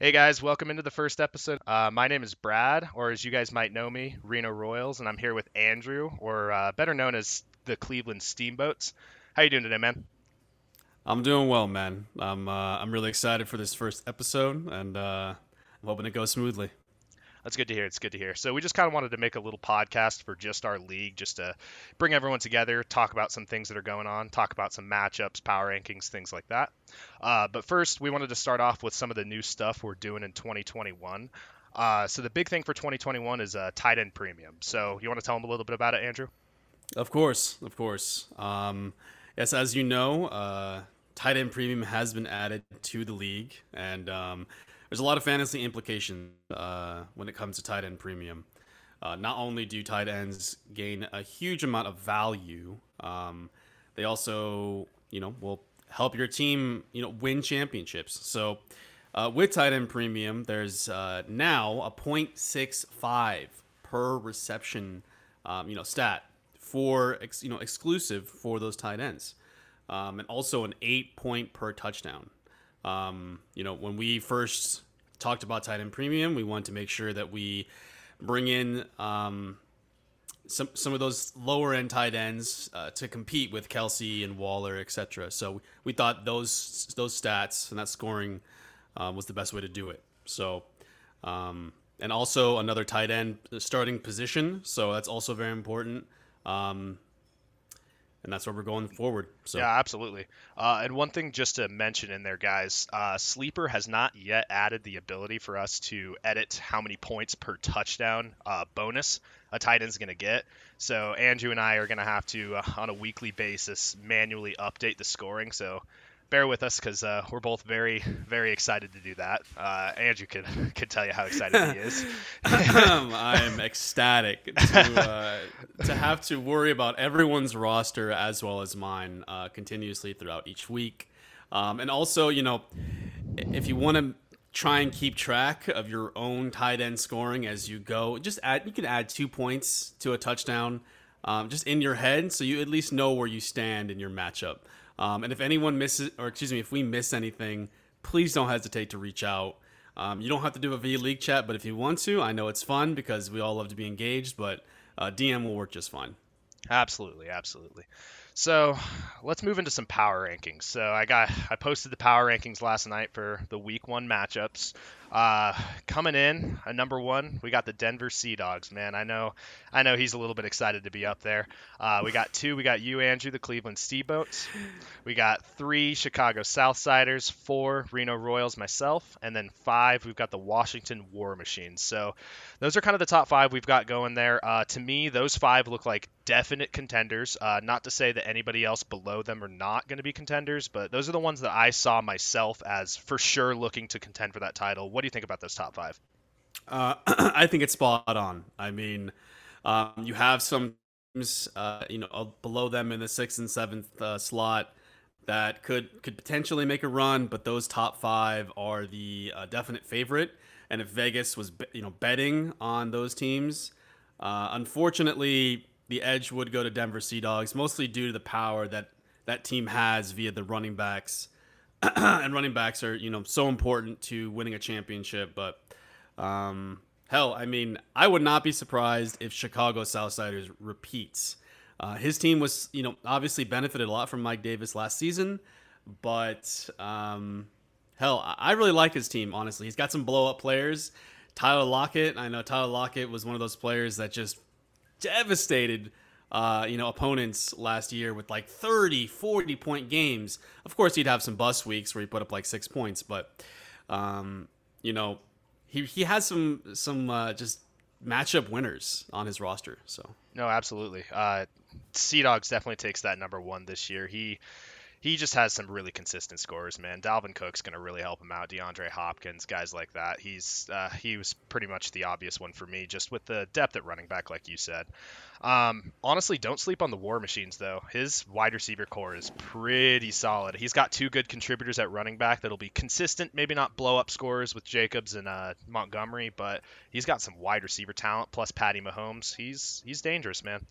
Hey guys, welcome into the first episode. Uh, my name is Brad, or as you guys might know me, Reno Royals, and I'm here with Andrew, or uh, better known as the Cleveland Steamboats. How you doing today, man? I'm doing well, man. I'm uh, I'm really excited for this first episode, and uh, I'm hoping it goes smoothly. That's good to hear. It's good to hear. So we just kind of wanted to make a little podcast for just our league, just to bring everyone together, talk about some things that are going on, talk about some matchups, power rankings, things like that. Uh, but first, we wanted to start off with some of the new stuff we're doing in 2021. Uh, so the big thing for 2021 is a tight end premium. So you want to tell them a little bit about it, Andrew? Of course, of course. Um, yes, as you know, uh, tight end premium has been added to the league, and um, there's a lot of fantasy implications uh, when it comes to tight end premium. Uh, not only do tight ends gain a huge amount of value, um, they also, you know, will help your team, you know, win championships. So, uh, with tight end premium, there's uh, now a 0.65 per reception, um, you know, stat for ex- you know exclusive for those tight ends, um, and also an eight point per touchdown. Um, you know, when we first talked about tight end premium, we wanted to make sure that we bring in um, some some of those lower end tight ends uh, to compete with Kelce and Waller, etc. So we thought those those stats and that scoring uh, was the best way to do it. So. Um, and also another tight end starting position, so that's also very important. Um, and that's where we're going forward. So yeah, absolutely. Uh, and one thing just to mention in there, guys, uh, Sleeper has not yet added the ability for us to edit how many points per touchdown uh, bonus a tight end's going to get. So Andrew and I are going to have to, uh, on a weekly basis, manually update the scoring. So bear with us because uh, we're both very, very excited to do that. Uh, Andrew can could tell you how excited he is. I'm ecstatic to uh, to have to worry about everyone's roster as well as mine uh, continuously throughout each week, um, and also, you know, if you want to try and keep track of your own tight end scoring as you go, just add you can add two points to a touchdown. Um, just in your head, so you at least know where you stand in your matchup. Um, and if anyone misses, or excuse me, if we miss anything, please don't hesitate to reach out. Um, you don't have to do a V League chat, but if you want to, I know it's fun because we all love to be engaged, but uh, DM will work just fine. Absolutely, absolutely. So let's move into some power rankings. So I got I posted the power rankings last night for the week one matchups. Uh, coming in a number one, we got the Denver Sea Dogs. Man, I know, I know he's a little bit excited to be up there. Uh, we got two. We got you, Andrew, the Cleveland Steamboats. We got three Chicago Southsiders, four Reno Royals, myself, and then five. We've got the Washington War Machines. So those are kind of the top five we've got going there. Uh, to me, those five look like definite contenders. Uh, not to say that anybody else below them are not going to be contenders, but those are the ones that I saw myself as for sure looking to contend for that title. What do you think about those top five? Uh, I think it's spot on. I mean, um, you have some, uh, you know, below them in the sixth and seventh uh, slot that could could potentially make a run, but those top five are the uh, definite favorite. And if Vegas was, you know, betting on those teams, uh, unfortunately, the edge would go to Denver Sea Dogs, mostly due to the power that that team has via the running backs. and running backs are, you know, so important to winning a championship. But um, hell, I mean, I would not be surprised if Chicago Southsiders repeats. Uh, his team was, you know, obviously benefited a lot from Mike Davis last season, but um, hell, I really like his team. Honestly, he's got some blow up players. Tyler Lockett, I know Tyler Lockett was one of those players that just devastated uh, you know opponents last year with like 30 40 point games. Of course he'd have some bust weeks where he put up like six points but um, you know he, he has some some uh, just matchup winners on his roster so. No absolutely. Uh, sea dogs definitely takes that number one this year. He he just has some really consistent scores, man. Dalvin Cook's going to really help him out. DeAndre Hopkins, guys like that. He's uh, he was pretty much the obvious one for me, just with the depth at running back, like you said. Um, honestly, don't sleep on the War Machines though. His wide receiver corps is pretty solid. He's got two good contributors at running back that'll be consistent, maybe not blow up scores with Jacobs and uh, Montgomery, but he's got some wide receiver talent plus Patty Mahomes. He's he's dangerous, man.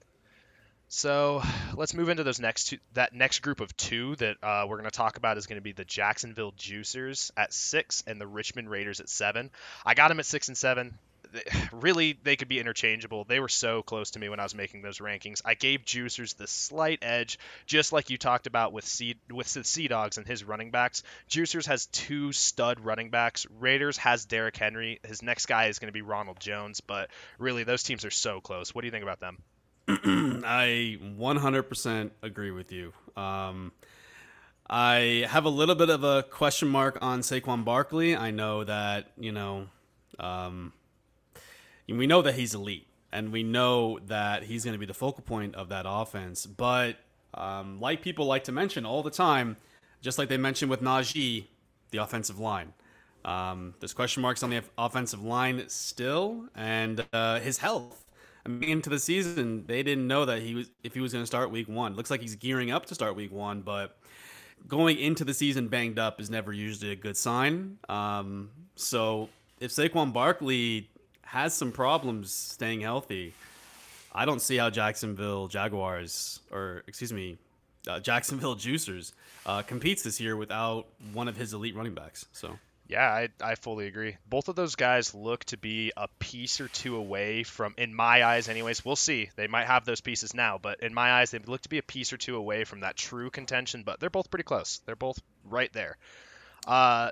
So let's move into those next two. That next group of two that uh, we're going to talk about is going to be the Jacksonville Juicers at six and the Richmond Raiders at seven. I got them at six and seven. Really, they could be interchangeable. They were so close to me when I was making those rankings. I gave Juicers the slight edge, just like you talked about with with the Sea Dogs and his running backs. Juicers has two stud running backs. Raiders has Derrick Henry. His next guy is going to be Ronald Jones. But really, those teams are so close. What do you think about them? I 100% agree with you. Um, I have a little bit of a question mark on Saquon Barkley. I know that, you know, um, we know that he's elite and we know that he's going to be the focal point of that offense. But um, like people like to mention all the time, just like they mentioned with Najee, the offensive line. Um, there's question marks on the offensive line still, and uh, his health I mean, into the season, they didn't know that he was if he was going to start week one. Looks like he's gearing up to start week one, but going into the season banged up is never usually a good sign. Um, so if Saquon Barkley has some problems staying healthy, I don't see how Jacksonville Jaguars or excuse me, uh, Jacksonville Juicers uh, competes this year without one of his elite running backs. So yeah, I, I fully agree. Both of those guys look to be a piece or two away from, in my eyes, anyways. We'll see. They might have those pieces now, but in my eyes, they look to be a piece or two away from that true contention. But they're both pretty close. They're both right there. Uh,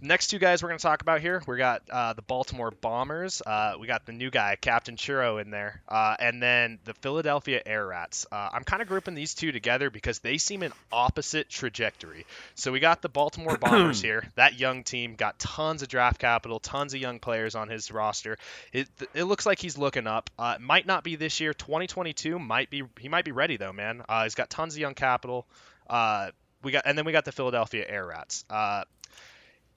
Next two guys we're going to talk about here, we got uh, the Baltimore Bombers. Uh, we got the new guy, Captain Churro, in there, uh, and then the Philadelphia Air Rats. Uh, I'm kind of grouping these two together because they seem an opposite trajectory. So we got the Baltimore Bombers here. That young team got tons of draft capital, tons of young players on his roster. It, it looks like he's looking up. Uh, might not be this year. 2022 might be. He might be ready though, man. Uh, he's got tons of young capital. we got, and then we got the Philadelphia Air Rats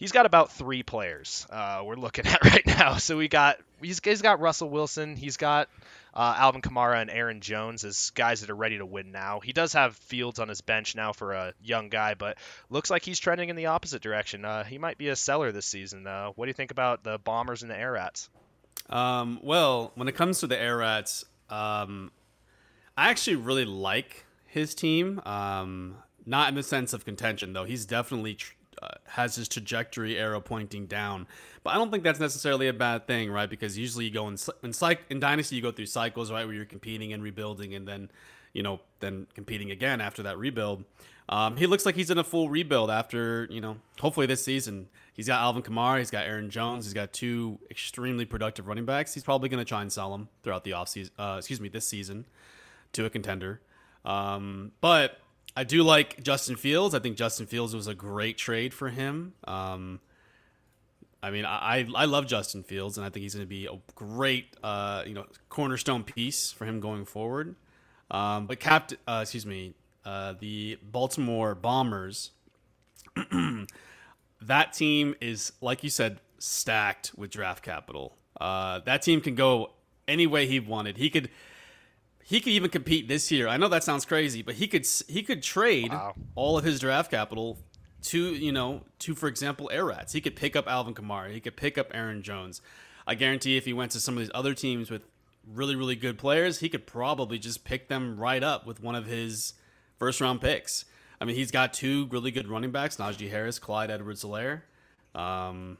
he's got about three players uh, we're looking at right now. So we got he's, he's got Russell Wilson, he's got uh, Alvin Kamara and Aaron Jones as guys that are ready to win now. He does have Fields on his bench now for a young guy, but looks like he's trending in the opposite direction. Uh, he might be a seller this season. Uh, what do you think about the Bombers and the Air Rats? Um, well, when it comes to the Air Rats, um, I actually really like his team. Um, not in the sense of contention, though. He's definitely tr- uh, has his trajectory arrow pointing down. But I don't think that's necessarily a bad thing, right? Because usually you go in in, in dynasty you go through cycles, right, where you're competing and rebuilding, and then you know then competing again after that rebuild. Um, he looks like he's in a full rebuild after you know hopefully this season. He's got Alvin Kamara, he's got Aaron Jones, he's got two extremely productive running backs. He's probably going to try and sell them throughout the offseason, uh, excuse me, this season to a contender. Um, but I do like Justin Fields. I think Justin Fields was a great trade for him. Um, I mean, I I love Justin Fields, and I think he's going to be a great uh, you know cornerstone piece for him going forward. Um, but Cap, uh, excuse me, uh, the Baltimore Bombers. that team is, like you said, stacked with draft capital. Uh, that team can go any way he wanted. He could he could even compete this year. I know that sounds crazy, but he could he could trade wow. all of his draft capital to you know to for example air rats. He could pick up Alvin Kamara. He could pick up Aaron Jones. I guarantee if he went to some of these other teams with really really good players, he could probably just pick them right up with one of his first round picks. I mean, he's got two really good running backs: Najee Harris, Clyde Edwards-Helaire. Um,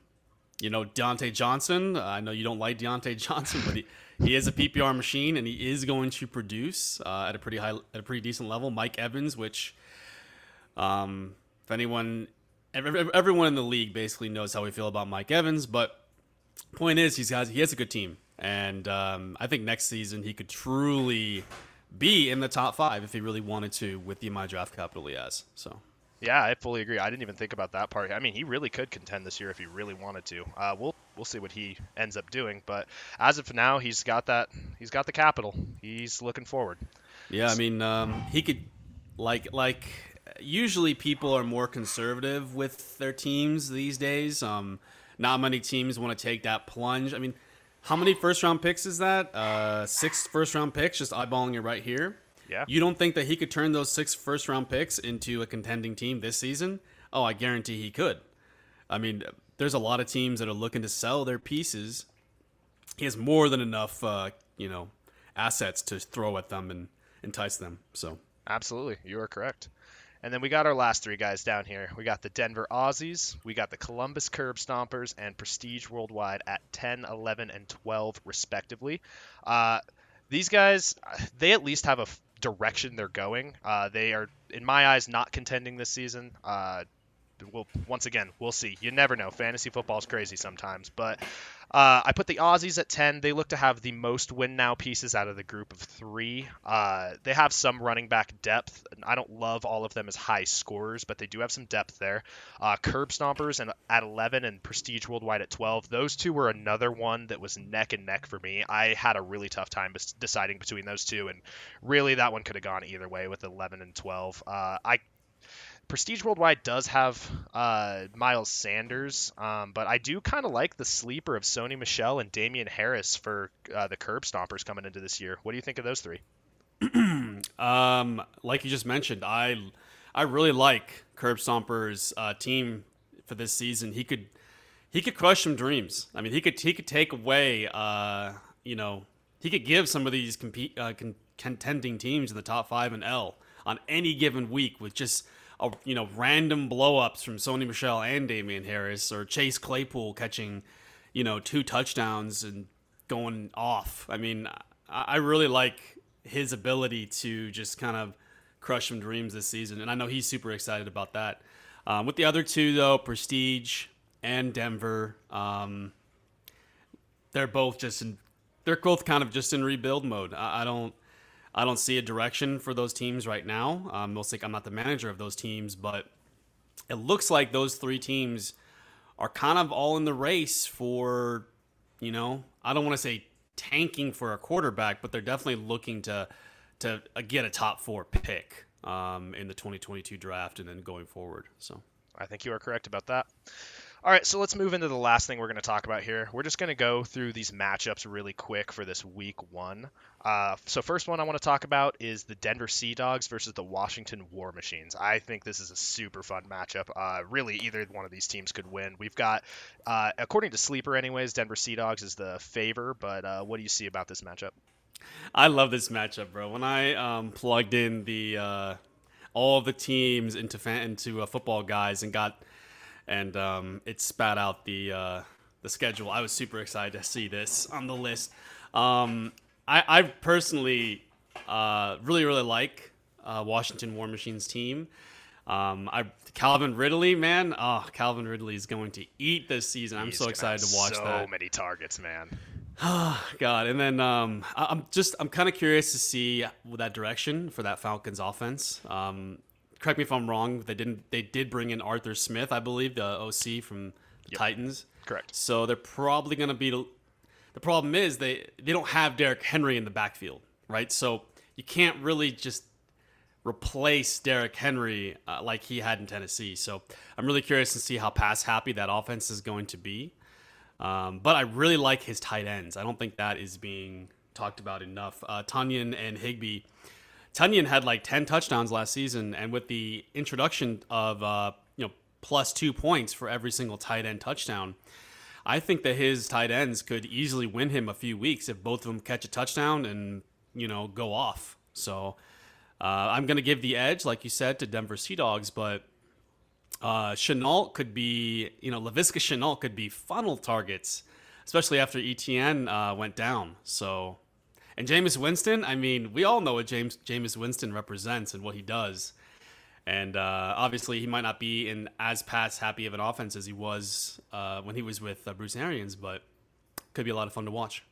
you know, Diontae Johnson. I know you don't like Diontae Johnson, but he, he is a PPR machine, and he is going to produce uh, at a pretty high, at a pretty decent level. Mike Evans, which, um, if anyone, everyone in the league basically knows how we feel about Mike Evans. But point is, he's has he has a good team, and um, I think next season he could truly be in the top five if he really wanted to with the amount of draft capital he has. So. Yeah, I fully agree. I didn't even think about that part. I mean, he really could contend this year if he really wanted to. Uh, we'll we'll see what he ends up doing, but as of now, he's got that. He's got the capital. He's looking forward. Yeah, I mean, um, he could like like usually people are more conservative with their teams these days. Um, not many teams want to take that plunge. I mean, how many first round picks is that? Uh, six first round picks, just eyeballing it right here. Yeah. You don't think that he could turn those six first round picks into a contending team this season? Oh, I guarantee he could. I mean, there's a lot of teams that are looking to sell their pieces. He has more than enough, uh, you know, assets to throw at them and entice them. So absolutely, you are correct. And then we got our last three guys down here. We got the Denver Aussies, we got the Columbus Curb Stompers, and Prestige Worldwide at 10, 11, and 12, respectively. Uh, these guys, they at least have a direction they're going. Uh, they are, in my eyes, not contending this season. Uh, we'll once again we'll see. You never know. Fantasy football is crazy sometimes, but uh, I put the Aussies at 10. They look to have the most win now pieces out of the group of three. Uh, they have some running back depth. I don't love all of them as high scorers, but they do have some depth there. Uh, Curb Stompers and at 11 and Prestige Worldwide at 12. Those two were another one that was neck and neck for me. I had a really tough time deciding between those two, and really that one could have gone either way with 11 and 12. Uh, I Prestige Worldwide does have uh, Miles Sanders, um, but I do kind of like the sleeper of Sony Michel and Damien Harris for uh, the Curb Stompers coming into this year. What do you think of those three? um, like you just mentioned, I I really like Curb Stompers' uh, team for this season. He could he could crush some dreams. I mean, he could he could take away, uh, you know, he could give some of these compete uh, con- contending teams in the top five and L on any given week with just a, you know random blowups from Sony Michel and Damien Harris or Chase Claypool catching you know two touchdowns and going off. I mean, I, I really like his ability to just kind of crush some dreams this season, and I know he's super excited about that. Um, with the other two though, Prestige and Denver, um, they're both just in, they're both kind of just in rebuild mode. I, I don't I don't see a direction for those teams right now. Um, mostly, I'm not the manager of those teams, but it looks like those three teams are kind of all in the race for, you know, I don't want to say tanking for a quarterback, but they're definitely looking to to uh, get a top four pick um, in the 2022 draft and then going forward. So I think you are correct about that. All right, so let's move into the last thing we're going to talk about here. We're just going to go through these matchups really quick for this week one. Uh, so first one I want to talk about is the Denver Sea Dogs versus the Washington War Machines. I think this is a super fun matchup. Uh, really, either one of these teams could win. We've got, uh, according to Sleeper, anyways, Denver Sea Dogs is the favor. But uh, what do you see about this matchup? I love this matchup, bro. When I um, plugged in the uh, all of the teams into fan, into uh, football guys and got and um, it spat out the uh, the schedule. I was super excited to see this on the list. Um, I, I, personally uh, really really like uh, Washington War Machines team. Um, I Calvin Ridley, man, oh Calvin Ridley is going to eat this season. I'm so excited to watch so that. So many targets, man. Oh God! And then um, I'm just I'm kind of curious to see that direction for that Falcons offense. Um, correct me if I'm wrong. They didn't. They did bring in Arthur Smith, I believe, the OC from the yep. Titans. Correct. So they're probably going to be. The problem is they they don't have Derrick Henry in the backfield, right? So you can't really just replace Derrick Henry uh, like he had in Tennessee. So I'm really curious to see how pass happy that offense is going to be. Um, but I really like his tight ends. I don't think that is being talked about enough. Uh, Tonyan and Higbee Tonyan had like 10 touchdowns last season, and with the introduction of uh, you know plus two points for every single tight end touchdown, I think that his tight ends could easily win him a few weeks if both of them catch a touchdown and you know go off. So uh, I'm going to give the edge, like you said, to Denver Sea Dogs, but uh, Shenault could be, you know, Laviska Shenault could be funnel targets, especially after ETN uh, went down. So and Jameis Winston, I mean, we all know what James Jameis Winston represents and what he does. And uh, obviously, he might not be in as pass happy of an offense as he was uh, when he was with uh, Bruce Arians, but could be a lot of fun to watch.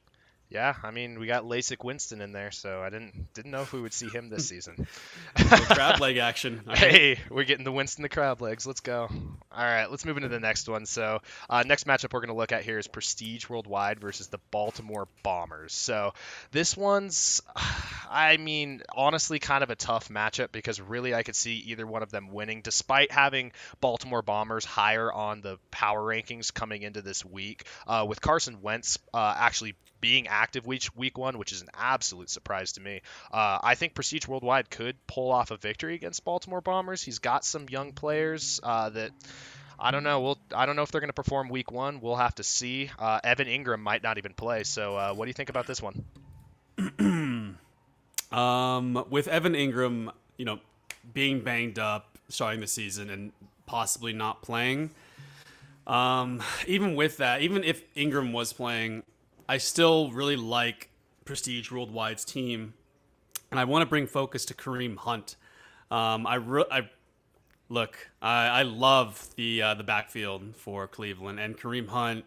Yeah, I mean, we got LASIK Winston in there, so I didn't didn't know if we would see him this season. crab leg action. Hey, we're getting the Winston the crab legs. Let's go. All right, let's move into the next one. So, uh, next matchup we're going to look at here is Prestige Worldwide versus the Baltimore Bombers. So, this one's, I mean, honestly, kind of a tough matchup because really I could see either one of them winning, despite having Baltimore Bombers higher on the power rankings coming into this week. Uh, with Carson Wentz uh, actually being active week week one, which is an absolute surprise to me. Uh, I think Prestige Worldwide could pull off a victory against Baltimore Bombers. He's got some young players uh, that. I don't know. We'll. I don't know if they're going to perform week one. We'll have to see. Uh, Evan Engram might not even play. So, uh, what do you think about this one? Um, with Evan Engram, you know, being banged up starting the season and possibly not playing. Um, even with that, even if Engram was playing, I still really like Prestige Worldwide's team, and I want to bring focus to Kareem Hunt. Um, I, re- I look, I, I love the uh, the backfield for Cleveland and Kareem Hunt,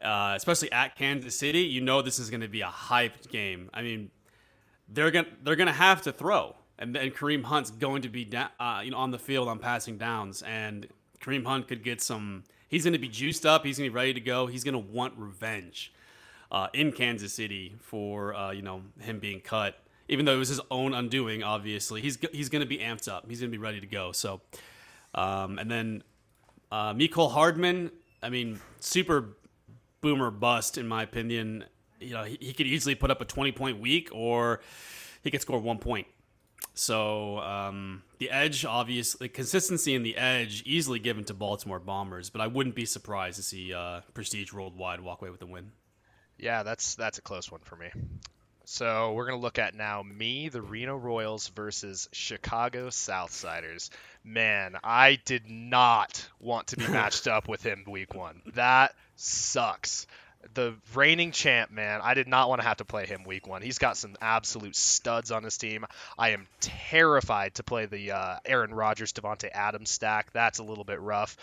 uh, especially at Kansas City. You know this is going to be a hyped game. I mean, they're gonna they're gonna have to throw, and then Kareem Hunt's going to be da- uh, you know on the field on passing downs, and Kareem Hunt could get some. He's going to be juiced up. He's going to be ready to go. He's going to want revenge uh, in Kansas City for uh, you know him being cut. Even though it was his own undoing, obviously he's he's going to be amped up. He's going to be ready to go. So, um, and then uh, Mecole Hardman. I mean, super boomer bust in my opinion you know, he, he could easily put up a 20 point week or he could score one point. So um, the edge, obviously, consistency in the edge easily given to Baltimore Bombers, but I wouldn't be surprised to see uh, Prestige Worldwide walk away with the win. Yeah, that's that's a close one for me. So we're gonna look at now me, the Reno Royals versus Chicago Southsiders. Man, I did not want to be matched up with him week one. That sucks the reigning champ, man. I did not want to have to play him week one. He's got some absolute studs on his team. I am terrified to play the uh, Aaron Rodgers, Davante Adams stack. That's a little bit rough.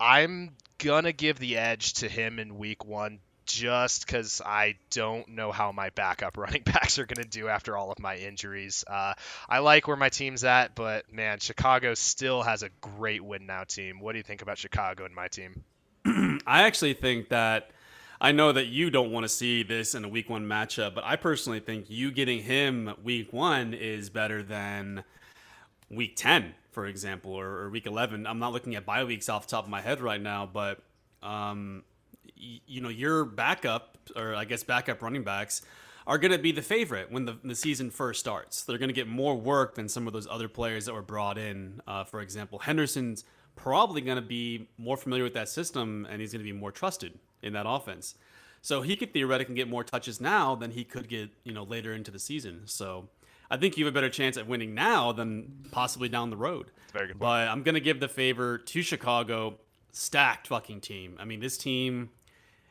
I'm gonna give the edge to him in week one just because I don't know how my backup running backs are going to do after all of my injuries. Uh, I like where my team's at, but man, Chicago still has a great win now team. What do you think about Chicago and my team? I actually think that I know that you don't want to see this in a week one matchup, but I personally think you getting him week one is better than week 10, for example, or, or week 11. I'm not looking at bye weeks off the top of my head right now, but, um, you know, your backup, or I guess backup running backs, are going to be the favorite when the, the season first starts. They're going to get more work than some of those other players that were brought in. Uh, for example, Henderson's probably going to be more familiar with that system and he's going to be more trusted in that offense. So he could theoretically get more touches now than he could get, you know, later into the season. So I think you have a better chance at winning now than possibly down the road. Very good. But I'm going to give the favor to Chicago. Stacked fucking team. I mean, this team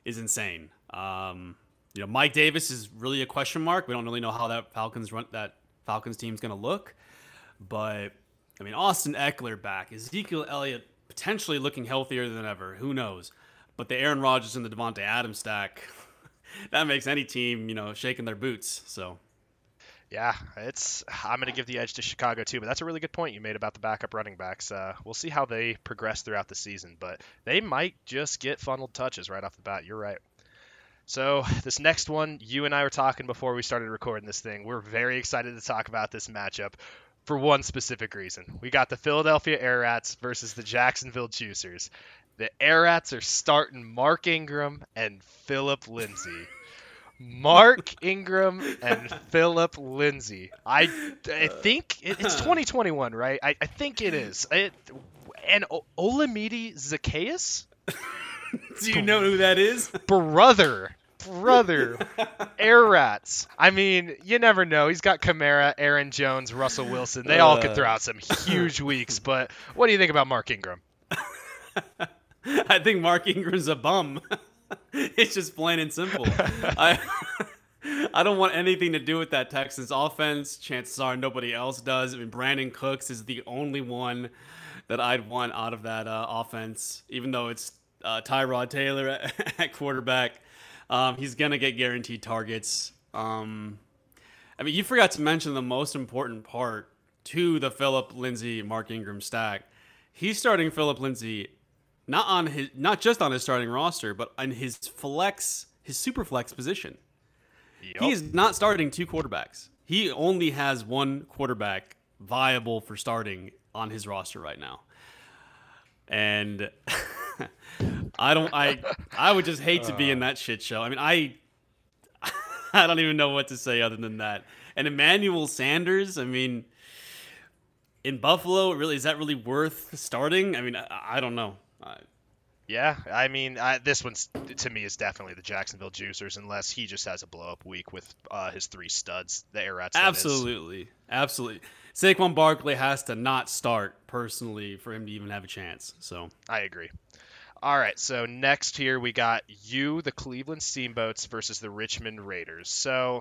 is insane. Um, you know, Mike Davis is really a question mark. We don't really know how that Falcons run that Falcons team is going to look. But I mean, Austin Ekeler back, Ezekiel Elliott potentially looking healthier than ever. Who knows? But the Aaron Rodgers and the Davante Adams stack, that makes any team, you know, shaking their boots. So. Yeah, it's. I'm going to give the edge to Chicago too, but that's a really good point you made about the backup running backs. Uh, we'll see how they progress throughout the season, but they might just get funneled touches right off the bat. You're right. So this next one, you and I were talking before we started recording this thing. We're very excited to talk about this matchup for one specific reason. We got the Philadelphia Air Rats versus the Jacksonville Juicers. The Air Rats are starting Mark Ingram and Philip Lindsay. Mark Ingram and Philip Lindsay. I, I uh, think it, it's 2021, right? I, I think it is. It, and o- Olamide Zaccheaus? Do you know who that is? Brother. Brother. Air Rats. I mean, you never know. He's got Kamara, Aaron Jones, Russell Wilson. They all could throw out some uh. huge weeks, but what do you think about Mark Ingram? I think Mark Ingram's a bum. it's just plain and simple. I I don't want anything to do with that Texans offense. Chances are nobody else does. I mean, Brandin Cooks is the only one that I'd want out of that uh, offense, even though it's uh, Tyrod Taylor at, at quarterback. Um, he's gonna get guaranteed targets. Um, I mean, you forgot to mention the most important part to the Philip Lindsay Mark Ingram stack. He's starting Philip Lindsay not on his not just on his starting roster, but on his flex, his super flex position. Yep. He is not starting two quarterbacks. He only has one quarterback viable for starting on his roster right now. And I don't I I would just hate to be in uh. that shit show. I mean, I I don't even know what to say other than that. And Emmanuel Sanders, I mean, in Buffalo, really is that really worth starting? I mean, I, I don't know. I, Yeah, I mean, I, this one's to me is definitely the Jacksonville Juicers, unless he just has a blow up week with uh, his three studs, the Air Rats. Absolutely, absolutely. Saquon Barkley has to not start personally for him to even have a chance. So I agree. All right, so next here we got you, the Cleveland Steamboats versus the Richmond Raiders. So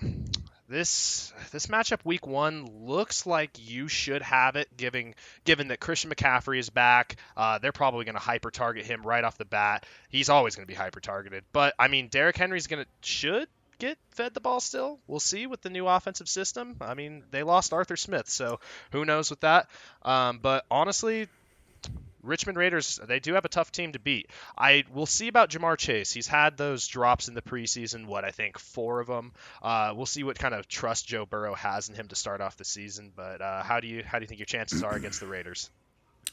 this this matchup week one looks like you should have it, given given that Christian McCaffrey is back. Uh, they're probably going to hyper target him right off the bat. He's always going to be hyper targeted, but I mean Derrick Henry's going to should get fed the ball still. We'll see with the new offensive system. I mean they lost Arthur Smith, so who knows with that. Um, but honestly, Richmond Raiders, they do have a tough team to beat. I will see about Ja'Marr Chase. He's had those drops in the preseason, what I think four of them. Uh, we'll see what kind of trust Joe Burrow has in him to start off the season. But uh, how do you how do you think your chances are against the Raiders?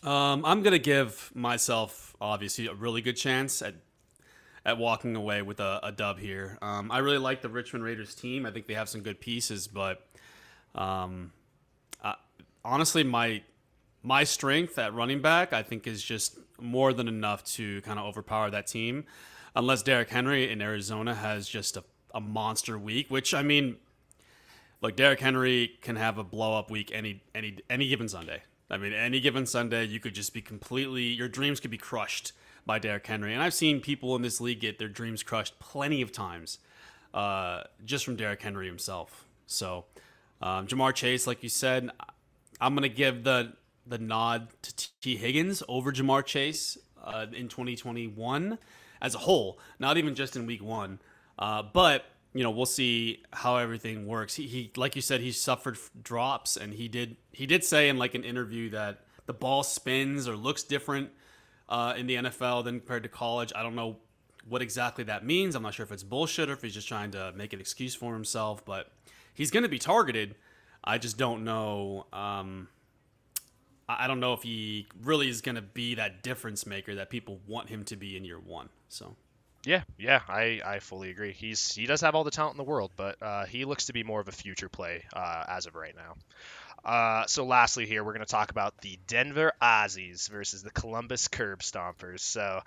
Um, I'm gonna give myself obviously a really good chance at at walking away with a, a dub here. Um, I really like the Richmond Raiders team. I think they have some good pieces, but um, honestly, my my strength at running back, I think, is just more than enough to kind of overpower that team. Unless Derrick Henry in Arizona has just a, a monster week, which I mean, look, Derrick Henry can have a blow up week any any any given Sunday. I mean, any given Sunday, you could just be completely your dreams could be crushed by Derrick Henry, and I've seen people in this league get their dreams crushed plenty of times, uh, just from Derrick Henry himself. So, um, Ja'Marr Chase, like you said, I'm gonna give the the nod to Tee Higgins over Ja'Marr Chase uh, in 2021 as a whole, not even just in week one. Uh, but you know, we'll see how everything works. He, he, like you said, he suffered drops, and he did he did say in like an interview that the ball spins or looks different uh, in the NFL than compared to college. I don't know what exactly that means. I'm not sure if it's bullshit or if he's just trying to make an excuse for himself. But he's going to be targeted. I just don't know. Um, I don't know if he really is going to be that difference maker that people want him to be in year one. So. Yeah, yeah, I, I fully agree. He's he does have all the talent in the world, but uh, he looks to be more of a future play uh, as of right now. Uh, so lastly, here we're going to talk about the Denver Aussies versus the Columbus Curb Stompers. So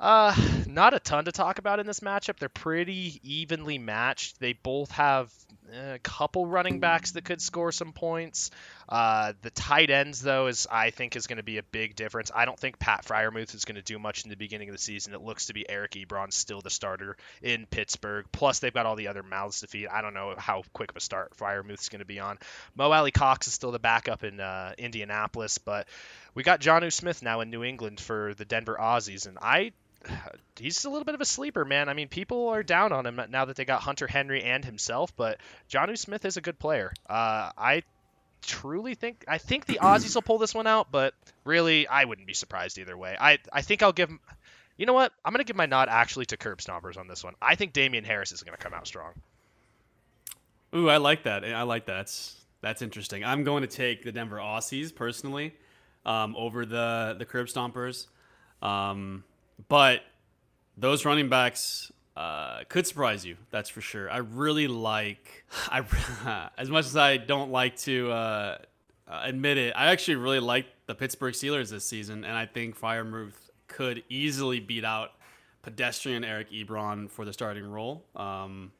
uh, not a ton to talk about in this matchup. They're pretty evenly matched. They both have a couple running backs that could score some points. Uh, the tight ends, though, is I think is going to be a big difference. I don't think Pat Freiermuth is going to do much in the beginning of the season. It looks to be Eric Ebron still the starter in Pittsburgh. Plus, they've got all the other mouths to feed. I don't know how quick of a start Freiermuth is going to be on. Mo Alie-Cox is still the backup in uh, Indianapolis, but we got Jonnu Smith now in New England for the Denver Aussies, and I he's a little bit of a sleeper, man. I mean, people are down on him now that they got Hunter Henry and himself, but Jonnu Smith is a good player. Uh, I truly think I think the Aussies will pull this one out, but really, I wouldn't be surprised either way. I I think I'll give. You know what? I'm gonna give my nod actually to Curb Stompers on this one. I think Damien Harris is gonna come out strong. Ooh, I like that. I like that. That's, that's interesting. I'm going to take the Denver Aussies personally um, over the the Curb Stompers. Um, but those running backs uh, could surprise you. That's for sure. I really like. I as much as I don't like to uh, admit it, I actually really like the Pittsburgh Steelers this season, and I think Freiermuth could easily beat out pedestrian Eric Ebron for the starting role. Um,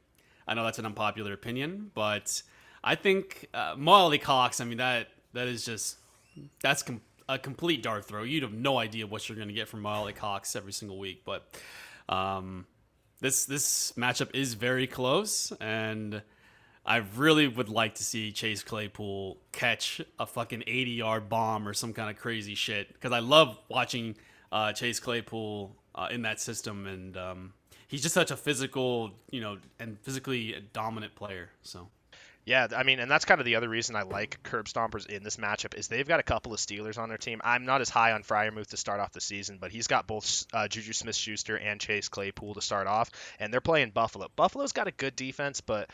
I know that's an unpopular opinion, but I think uh, Mo Alie-Cox. I mean that that is just that's com- a complete dart throw. You'd have no idea what you're going to get from Mo Alie-Cox every single week. But um, this this matchup is very close, and I really would like to see Chase Claypool catch a fucking 80 yard bomb or some kind of crazy shit because I love watching uh, Chase Claypool uh, in that system, and um, he's just such a physical, you know, and physically dominant player. So. Yeah, I mean, and that's kind of the other reason I like Curb Stompers in this matchup is they've got a couple of Steelers on their team. I'm not as high on Freiermuth to start off the season, but he's got both uh, Juju Smith-Schuster and Chase Claypool to start off, and they're playing Buffalo. Buffalo's got a good defense, but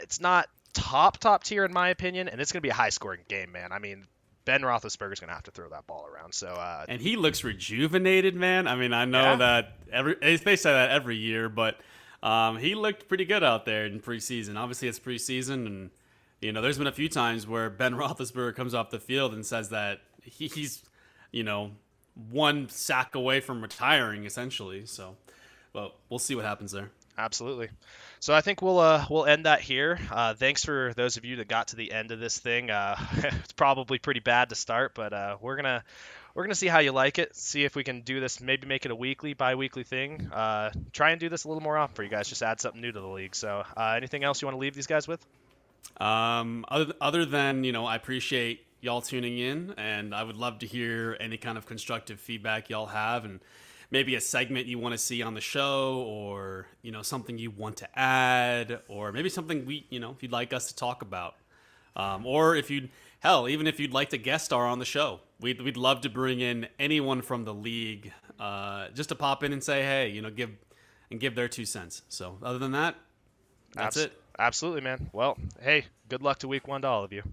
it's not top top tier in my opinion, and it's going to be a high scoring game, man. I mean, Ben Roethlisberger's going to have to throw that ball around. So, uh, and he looks rejuvenated, man. I mean, I know yeah. that every they say that every year, but um, he looked pretty good out there in preseason. Obviously, it's preseason, and you know, there's been a few times where Ben Roethlisberger comes off the field and says that he, he's, you know, one sack away from retiring, essentially. So, but we'll see what happens there. Absolutely. So I think we'll uh, we'll end that here. Uh, thanks for those of you that got to the end of this thing. Uh, it's probably pretty bad to start, but uh, we're gonna we're gonna see how you like it. See if we can do this. Maybe make it a weekly, bi-weekly thing. Uh, try and do this a little more often for you guys. Just add something new to the league. So uh, anything else you want to leave these guys with? Um, other other than you know, I appreciate y'all tuning in, and I would love to hear any kind of constructive feedback y'all have, and maybe a segment you want to see on the show or you know something you want to add or maybe something we you know if you'd like us to talk about. Um, or if you'd hell even if you'd like to guest star on the show we'd, we'd love to bring in anyone from the league uh, just to pop in and say hey you know give and give their two cents. So other than that that's it. absolutely man. Well hey good luck to week one to all of you